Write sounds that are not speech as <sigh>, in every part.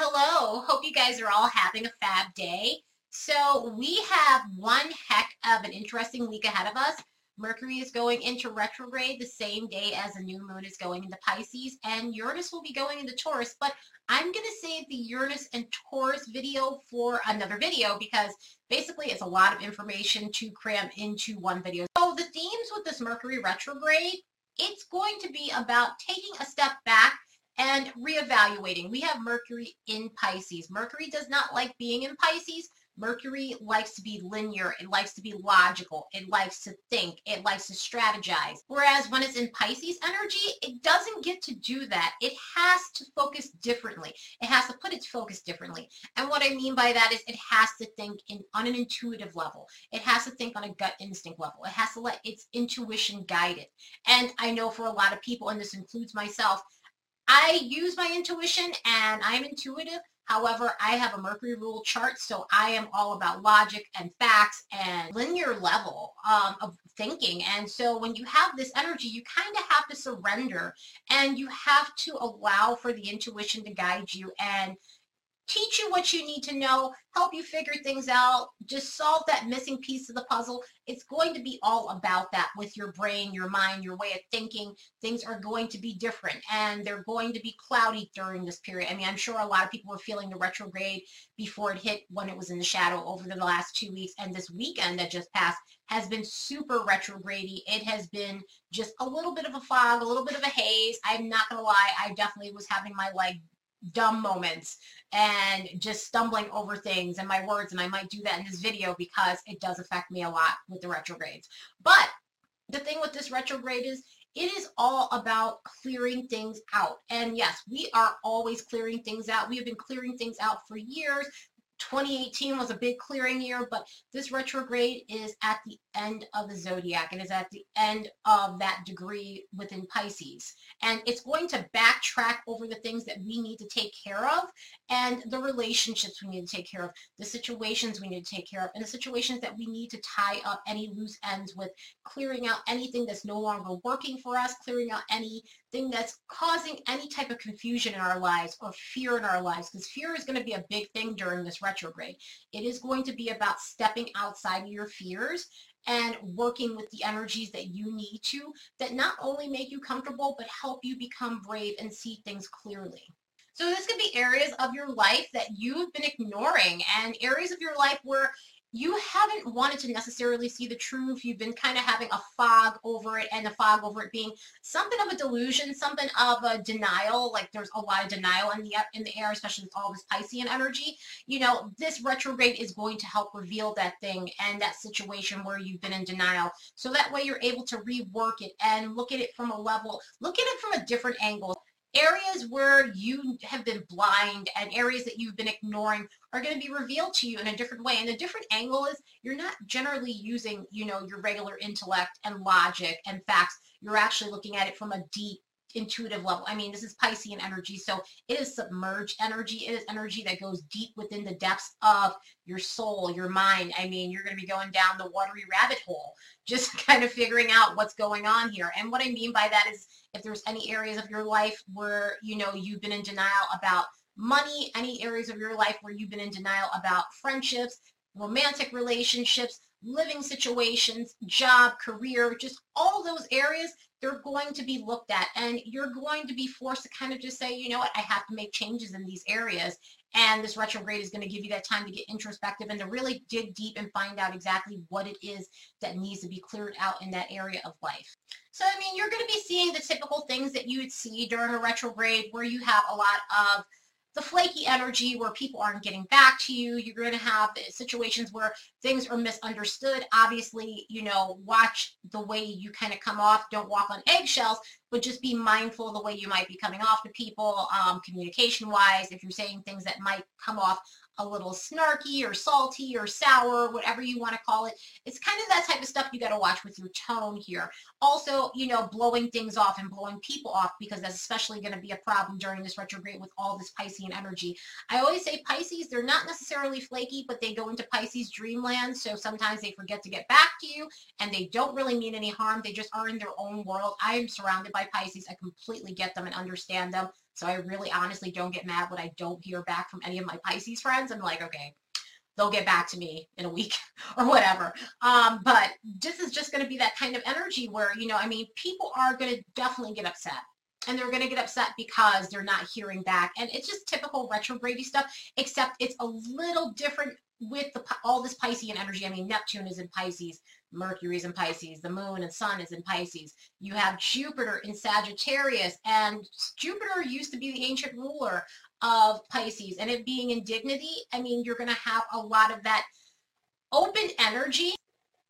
Hello, hope you guys are all having a fab day. So we have one heck of an interesting week ahead of us. Mercury is going into retrograde the same day as the new moon is going into Pisces and Uranus will be going into Taurus. But I'm going to save the Uranus and Taurus video for another video because basically it's a lot of information to cram into one video. So the themes with this Mercury retrograde, it's going to be about taking a step back and reevaluating. We have Mercury in Pisces. Mercury does not like being in Pisces. Mercury likes to be linear. It likes to be logical. It likes to think. It likes to strategize. Whereas when it's in Pisces energy, it doesn't get to do that. It has to focus differently. It has to put its focus differently. And what I mean by that is it has to think in, on an intuitive level. It has to think on a gut instinct level. It has to let its intuition guide it. And I know for a lot of people, and this includes myself, I use my intuition and I'm intuitive. However, I have a Mercury rule chart, so I am all about logic and facts and linear level um, of thinking. And so when you have this energy, you kind of have to surrender and you have to allow for the intuition to guide you and teach you what you need to know, help you figure things out, just solve that missing piece of the puzzle. It's going to be all about that with your brain, your mind, your way of thinking. Things are going to be different and they're going to be cloudy during this period. I mean, I'm sure a lot of people were feeling the retrograde before it hit when it was in the shadow over the last two weeks and this weekend that just passed has been super retrogrady. It has been just a little bit of a fog, a little bit of a haze. I'm not going to lie. I definitely was having my like dumb moments and just stumbling over things and my words and I might do that in this video because it does affect me a lot with the retrogrades. But the thing with this retrograde is it is all about clearing things out. And yes, we are always clearing things out. We have been clearing things out for years. 2018 was a big clearing year, but this retrograde is at the end of the zodiac. It is at the end of that degree within Pisces. And it's going to backtrack over the things that we need to take care of and the relationships we need to take care of, the situations we need to take care of, and the situations that we need to tie up any loose ends with, clearing out anything that's no longer working for us, clearing out anything that's causing any type of confusion in our lives or fear in our lives, because fear is going to be a big thing during this retrograde. It is going to be about stepping outside of your fears and working with the energies that you need to that not only make you comfortable but help you become brave and see things clearly. So this could be areas of your life that you've been ignoring and areas of your life where you haven't wanted to necessarily see the truth. You've been kind of having a fog over it and the fog over it being something of a delusion, something of a denial. Like there's a lot of denial in the in the air, especially with all this Piscean energy. You know, this retrograde is going to help reveal that thing and that situation where you've been in denial. So that way you're able to rework it and look at it from a level, look at it from a different angle areas where you have been blind and areas that you've been ignoring are going to be revealed to you in a different way. And the different angle is you're not generally using, you know, your regular intellect and logic and facts. You're actually looking at it from a deep intuitive level. I mean, this is Piscean energy, so it is submerged energy. It is energy that goes deep within the depths of your soul, your mind. I mean, you're going to be going down the watery rabbit hole, just <laughs> kind of figuring out what's going on here. And what I mean by that is if there's any areas of your life where, you know, you've been in denial about money, any areas of your life where you've been in denial about friendships, romantic relationships, living situations, job, career, just all those areas, they're going to be looked at and you're going to be forced to kind of just say, you know what, I have to make changes in these areas. And this retrograde is going to give you that time to get introspective and to really dig deep and find out exactly what it is that needs to be cleared out in that area of life. So, I mean, you're going to be seeing the typical things that you would see during a retrograde where you have a lot of the flaky energy where people aren't getting back to you. You're going to have situations where things are misunderstood. Obviously, you know, watch the way you kind of come off. Don't walk on eggshells, but just be mindful of the way you might be coming off to people um, communication-wise. If you're saying things that might come off a little snarky or salty or sour, whatever you want to call it. It's kind of that type of stuff you got to watch with your tone here. Also, you know, blowing things off and blowing people off because that's especially going to be a problem during this retrograde with all this Piscean energy. I always say Pisces, they're not necessarily flaky, but they go into Pisces dreamland. So sometimes they forget to get back to you and they don't really mean any harm. They just are in their own world. I am surrounded by Pisces. I completely get them and understand them So I really honestly don't get mad when I don't hear back from any of my Pisces friends. I'm like, okay, they'll get back to me in a week <laughs> or whatever. Um, but this is just going to be that kind of energy where, you know, I mean, people are going to definitely get upset and they're going to get upset because they're not hearing back. And it's just typical retrograde stuff, except it's a little different with the, all this Piscean energy. I mean, Neptune is in Pisces, Mercury is in Pisces, the moon and sun is in Pisces. You have Jupiter in Sagittarius, and Jupiter used to be the ancient ruler of Pisces. And it being in dignity, I mean, you're going to have a lot of that open energy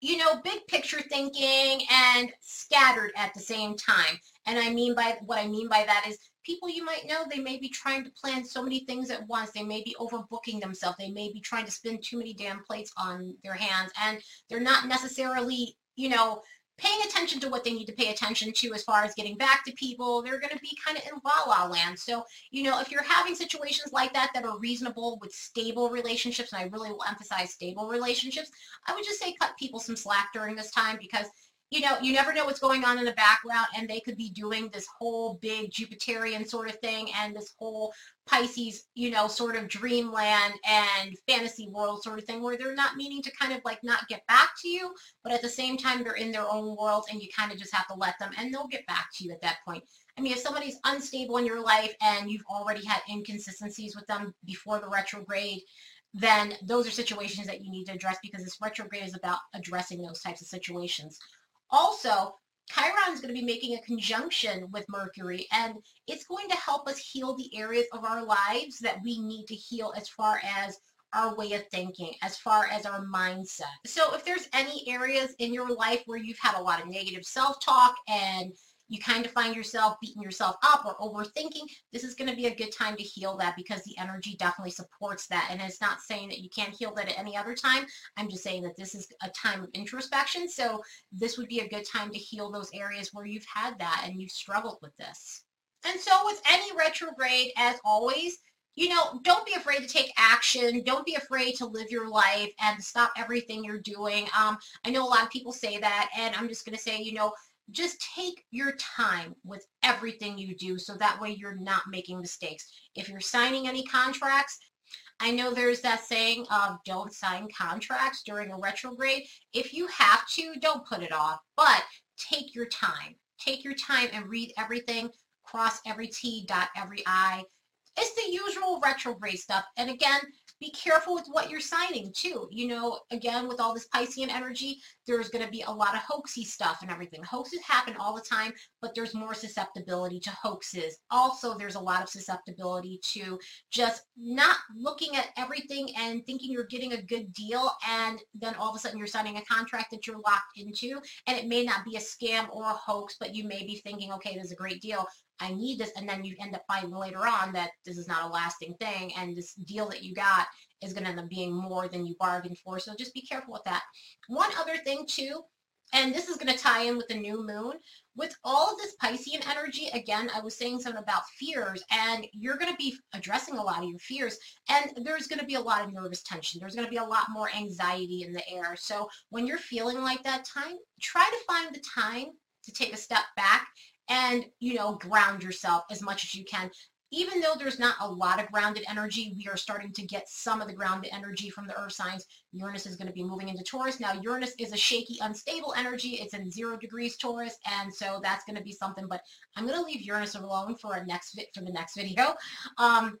you know, big picture thinking and scattered at the same time. And I mean by what I mean by that is people you might know, they may be trying to plan so many things at once. They may be overbooking themselves. They may be trying to spin too many damn plates on their hands and they're not necessarily, you know, paying attention to what they need to pay attention to as far as getting back to people. They're going to be kind of in la-la land. So, you know, if you're having situations like that that are reasonable with stable relationships, and I really will emphasize stable relationships, I would just say cut people some slack during this time because you know, you never know what's going on in the background and they could be doing this whole big Jupiterian sort of thing and this whole Pisces, you know, sort of dreamland and fantasy world sort of thing where they're not meaning to kind of like not get back to you, but at the same time they're in their own world and you kind of just have to let them and they'll get back to you at that point. I mean, if somebody's unstable in your life and you've already had inconsistencies with them before the retrograde, then those are situations that you need to address because this retrograde is about addressing those types of situations. Also, Chiron is going to be making a conjunction with Mercury, and it's going to help us heal the areas of our lives that we need to heal as far as our way of thinking, as far as our mindset. So if there's any areas in your life where you've had a lot of negative self-talk and you kind of find yourself beating yourself up or overthinking, this is going to be a good time to heal that because the energy definitely supports that. And it's not saying that you can't heal that at any other time. I'm just saying that this is a time of introspection. So this would be a good time to heal those areas where you've had that and you've struggled with this. And so with any retrograde, as always, you know, don't be afraid to take action. Don't be afraid to live your life and stop everything you're doing. Um, I know a lot of people say that, and I'm just going to say, you know, just take your time with everything you do so that way you're not making mistakes. If you're signing any contracts, I know there's that saying of don't sign contracts during a retrograde. If you have to, don't put it off, but take your time. Take your time and read everything, cross every T, dot every I. It's the usual retrograde stuff. And again, be careful with what you're signing too. You know, again, with all this Piscean energy, there's going to be a lot of hoaxy stuff and everything. Hoaxes happen all the time, but there's more susceptibility to hoaxes. Also, there's a lot of susceptibility to just not looking at everything and thinking you're getting a good deal and then all of a sudden you're signing a contract that you're locked into and it may not be a scam or a hoax, but you may be thinking, okay, this is a great deal. I need this. And then you end up finding later on that this is not a lasting thing. And this deal that you got is going to end up being more than you bargained for. So just be careful with that. One other thing too, and this is going to tie in with the new moon. With all of this Piscean energy, again, I was saying something about fears, and you're going to be addressing a lot of your fears, and there's going to be a lot of nervous tension. There's going to be a lot more anxiety in the air. So when you're feeling like that time, try to find the time to take a step back and, you know, ground yourself as much as you can. Even though there's not a lot of grounded energy, we are starting to get some of the grounded energy from the earth signs. Uranus is going to be moving into Taurus. Now, Uranus is a shaky, unstable energy. It's in zero degrees Taurus, and so that's going to be something. But I'm going to leave Uranus alone for a next for the next video. Um,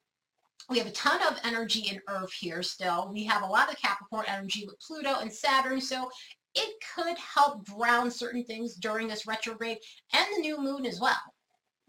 we have a ton of energy in Earth here still. We have a lot of Capricorn energy with Pluto and Saturn. So it could help ground certain things during this retrograde and the new moon as well.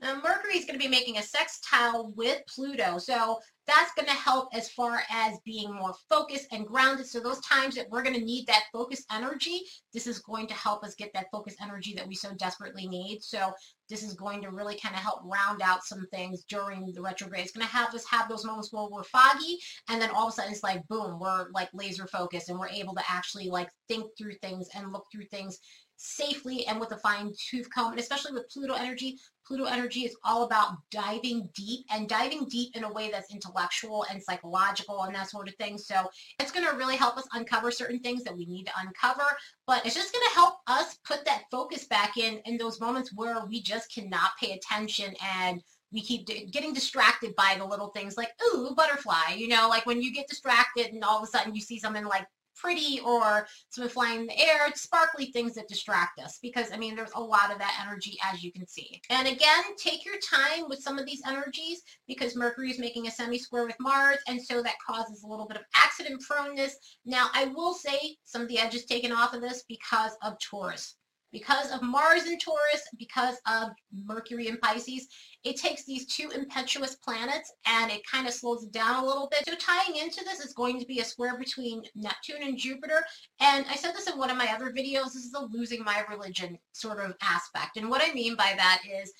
Now, Mercury is going to be making a sextile with Pluto, so that's going to help as far as being more focused and grounded. So those times that we're going to need that focus energy, this is going to help us get that focus energy that we so desperately need. So this is going to really kind of help round out some things during the retrograde. It's going to have us have those moments where we're foggy and then all of a sudden it's like, boom, we're like laser focused and we're able to actually like think through things and look through things safely and with a fine tooth comb. And especially with Pluto energy, Pluto energy is all about diving deep and diving deep in a way that's intellectual and psychological and that sort of thing. So it's going to really help us uncover certain things that we need to uncover, but it's just going to help us put that focus back in in those moments where we just cannot pay attention and we keep getting distracted by the little things like, ooh, butterfly, you know, like when you get distracted and all of a sudden you see something like pretty or something flying in the air, sparkly things that distract us because I mean there's a lot of that energy as you can see. And again, take your time with some of these energies because Mercury is making a semi-square with Mars and so that causes a little bit of accident proneness. Now I will say some of the edges taken off of this because of Taurus because of Mars in Taurus, because of Mercury in Pisces, it takes these two impetuous planets and it kind of slows it down a little bit. So tying into this is going to be a square between Neptune and Jupiter. And I said this in one of my other videos, this is a losing my religion sort of aspect. And what I mean by that is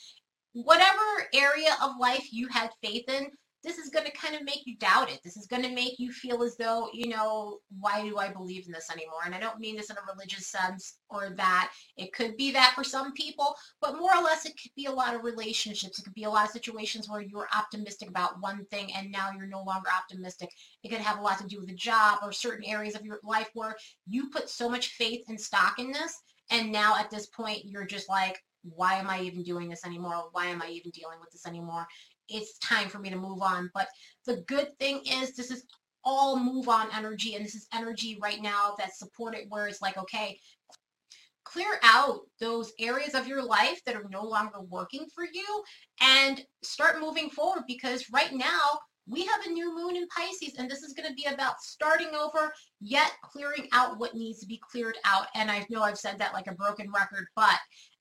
whatever area of life you had faith in, this is going to kind of make you doubt it. This is going to make you feel as though, you know, why do I believe in this anymore? And I don't mean this in a religious sense or that. It could be that for some people, but more or less it could be a lot of relationships. It could be a lot of situations where you were optimistic about one thing and now you're no longer optimistic. It could have a lot to do with the job or certain areas of your life where you put so much faith and stock in this. And now at this point, you're just like, why am I even doing this anymore? Why am I even dealing with this anymore? It's time for me to move on. But the good thing is this is all move on energy and this is energy right now that's supported where it's like, okay, clear out those areas of your life that are no longer working for you and start moving forward because right now we have a new moon in Pisces and this is going to be about starting over yet clearing out what needs to be cleared out and I know I've said that like a broken record but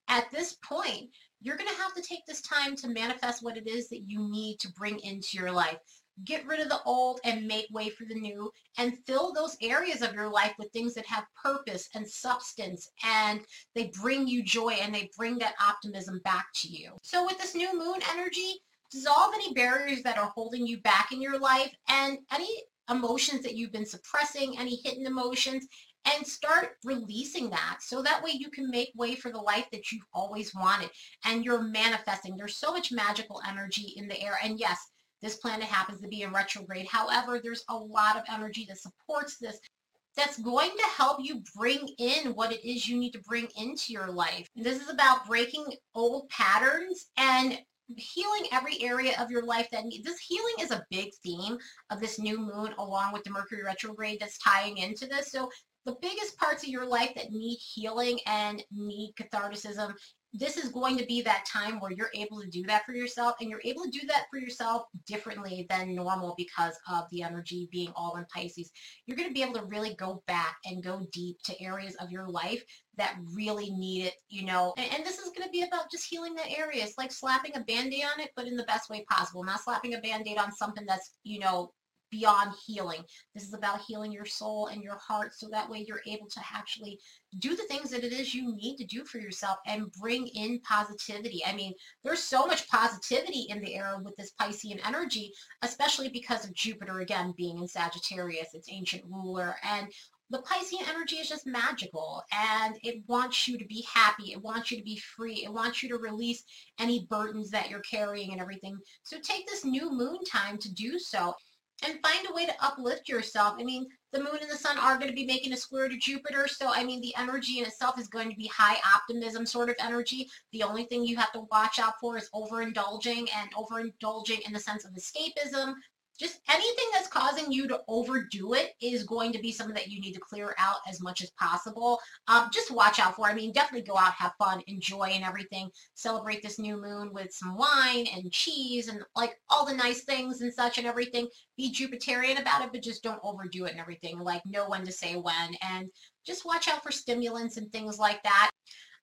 at this point you're going to have to take this time to manifest what it is that you need to bring into your life. Get rid of the old and make way for the new and fill those areas of your life with things that have purpose and substance and they bring you joy and they bring that optimism back to you. So with this new moon energy, dissolve any barriers that are holding you back in your life and any emotions that you've been suppressing, any hidden emotions, and start releasing that so that way you can make way for the life that you've always wanted and you're manifesting. There's so much magical energy in the air. And yes, this planet happens to be in retrograde. However, there's a lot of energy that supports this that's going to help you bring in what it is you need to bring into your life. And this is about breaking old patterns and healing every area of your life that needs this healing is a big theme of this new moon along with the mercury retrograde that's tying into this so the biggest parts of your life that need healing and need catharticism, this is going to be that time where you're able to do that for yourself and you're able to do that for yourself differently than normal because of the energy being all in Pisces. You're going to be able to really go back and go deep to areas of your life that really need it, you know, and, and this is going to be about just healing that area. It's like slapping a band-aid on it, but in the best way possible, not slapping a band-aid on something that's, you know, beyond healing. This is about healing your soul and your heart so that way you're able to actually do the things that it is you need to do for yourself and bring in positivity. I mean, there's so much positivity in the air with this Piscean energy, especially because of Jupiter, again, being in Sagittarius, its ancient ruler. And the Piscean energy is just magical and it wants you to be happy. It wants you to be free. It wants you to release any burdens that you're carrying and everything. So take this new moon time to do so and find a way to uplift yourself. I mean, the moon and the sun are going to be making a square to Jupiter. So, I mean, the energy in itself is going to be high optimism sort of energy. The only thing you have to watch out for is overindulging and overindulging in the sense of escapism, just anything that's causing you to overdo it is going to be something that you need to clear out as much as possible. Um, just watch out for. I mean, definitely go out, have fun, enjoy and everything. Celebrate this new moon with some wine and cheese and like all the nice things and such and everything. Be Jupiterian about it, but just don't overdo it and everything. Like know when to say when and just watch out for stimulants and things like that.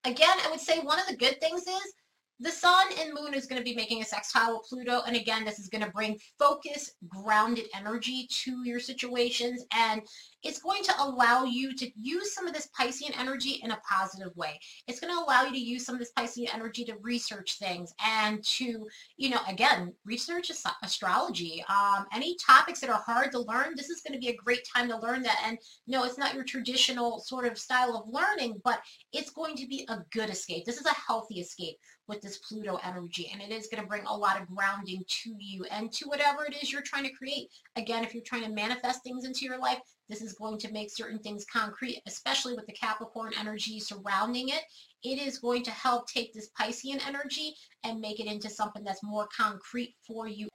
Again, I would say one of the good things is the sun and moon is going to be making a sextile with Pluto. And again, this is going to bring focus, grounded energy to your situations. And it's going to allow you to use some of this Piscean energy in a positive way. It's going to allow you to use some of this Piscean energy to research things and to, you know, again, research astrology. Um, any topics that are hard to learn, this is going to be a great time to learn that. And no, it's not your traditional sort of style of learning, but it's going to be a good escape. This is a healthy escape with this Pluto energy. And it is going to bring a lot of grounding to you and to whatever it is you're trying to create. Again, if you're trying to manifest things into your life, this is going to make certain things concrete, especially with the Capricorn energy surrounding it. It is going to help take this Piscean energy and make it into something that's more concrete for you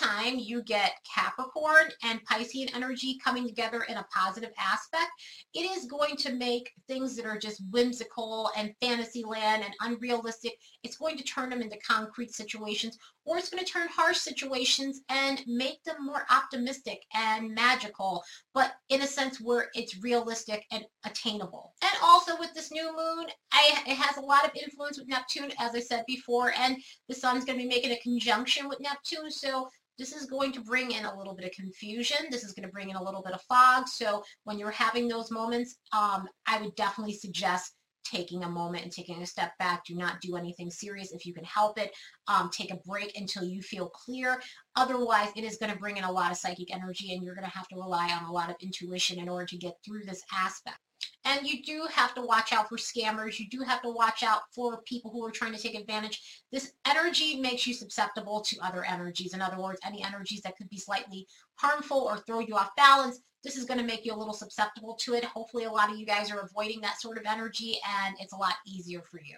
anytime you get Capricorn and Piscean energy coming together in a positive aspect, it is going to make things that are just whimsical and fantasy land and unrealistic, it's going to turn them into concrete situations or it's going to turn harsh situations and make them more optimistic and magical, but in a sense where it's realistic and attainable. And also with this new moon, I, it has a lot of influence with Neptune, as I said before, and the sun's going to be making a conjunction with Neptune, so this is going to bring in a little bit of confusion. This is going to bring in a little bit of fog. So when you're having those moments, um, I would definitely suggest taking a moment and taking a step back. Do not do anything serious if you can help it. Um, take a break until you feel clear. Otherwise, it is going to bring in a lot of psychic energy and you're going to have to rely on a lot of intuition in order to get through this aspect. And you do have to watch out for scammers. You do have to watch out for people who are trying to take advantage. This energy makes you susceptible to other energies. In other words, any energies that could be slightly harmful or throw you off balance this is going to make you a little susceptible to it. Hopefully a lot of you guys are avoiding that sort of energy and it's a lot easier for you.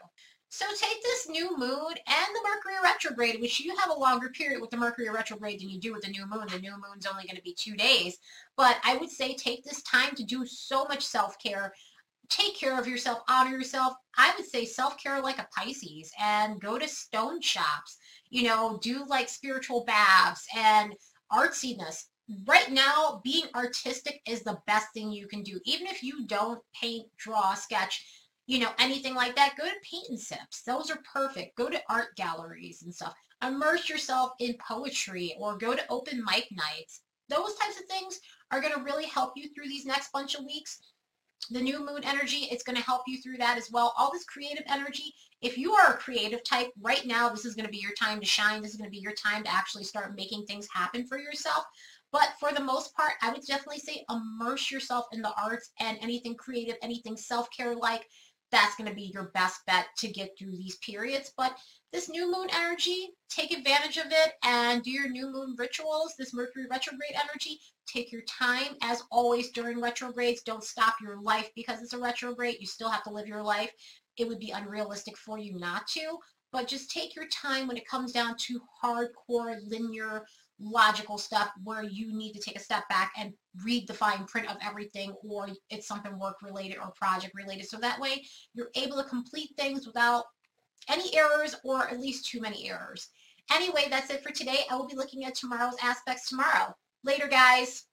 So take this new moon and the Mercury retrograde, which you have a longer period with the Mercury retrograde than you do with the new moon. The new moon's only going to be two days. But I would say take this time to do so much self-care. Take care of yourself, honor yourself. I would say self-care like a Pisces and go to stone shops. You know, do like spiritual baths and artsiness right now, being artistic is the best thing you can do. Even if you don't paint, draw, sketch, you know, anything like that, go to paint and sips. Those are perfect. Go to art galleries and stuff. Immerse yourself in poetry or go to open mic nights. Those types of things are going to really help you through these next bunch of weeks. The new moon energy, it's going to help you through that as well. All this creative energy, if you are a creative type, right now, this is going to be your time to shine. This is going to be your time to actually start making things happen for yourself. But for the most part, I would definitely say immerse yourself in the arts and anything creative, anything self-care like, that's going to be your best bet to get through these periods. But this new moon energy, take advantage of it and do your new moon rituals, this Mercury retrograde energy. Take your time. As always, during retrogrades, don't stop your life because it's a retrograde. You still have to live your life. It would be unrealistic for you not to. But just take your time when it comes down to hardcore, linear, logical stuff where you need to take a step back and read the fine print of everything or it's something work related or project related. So that way you're able to complete things without any errors or at least too many errors. Anyway, that's it for today. I will be looking at tomorrow's aspects tomorrow. Later, guys.